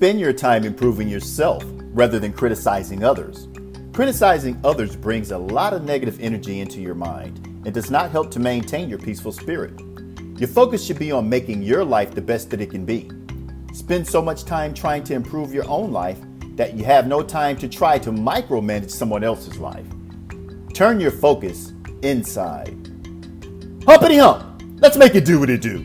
Spend your time improving yourself rather than criticizing others. Criticizing others brings a lot of negative energy into your mind and does not help to maintain your peaceful spirit. Your focus should be on making your life the best that it can be. Spend so much time trying to improve your own life that you have no time to try to micromanage someone else's life. Turn your focus inside. Humpity hump! Let's make it do what it do.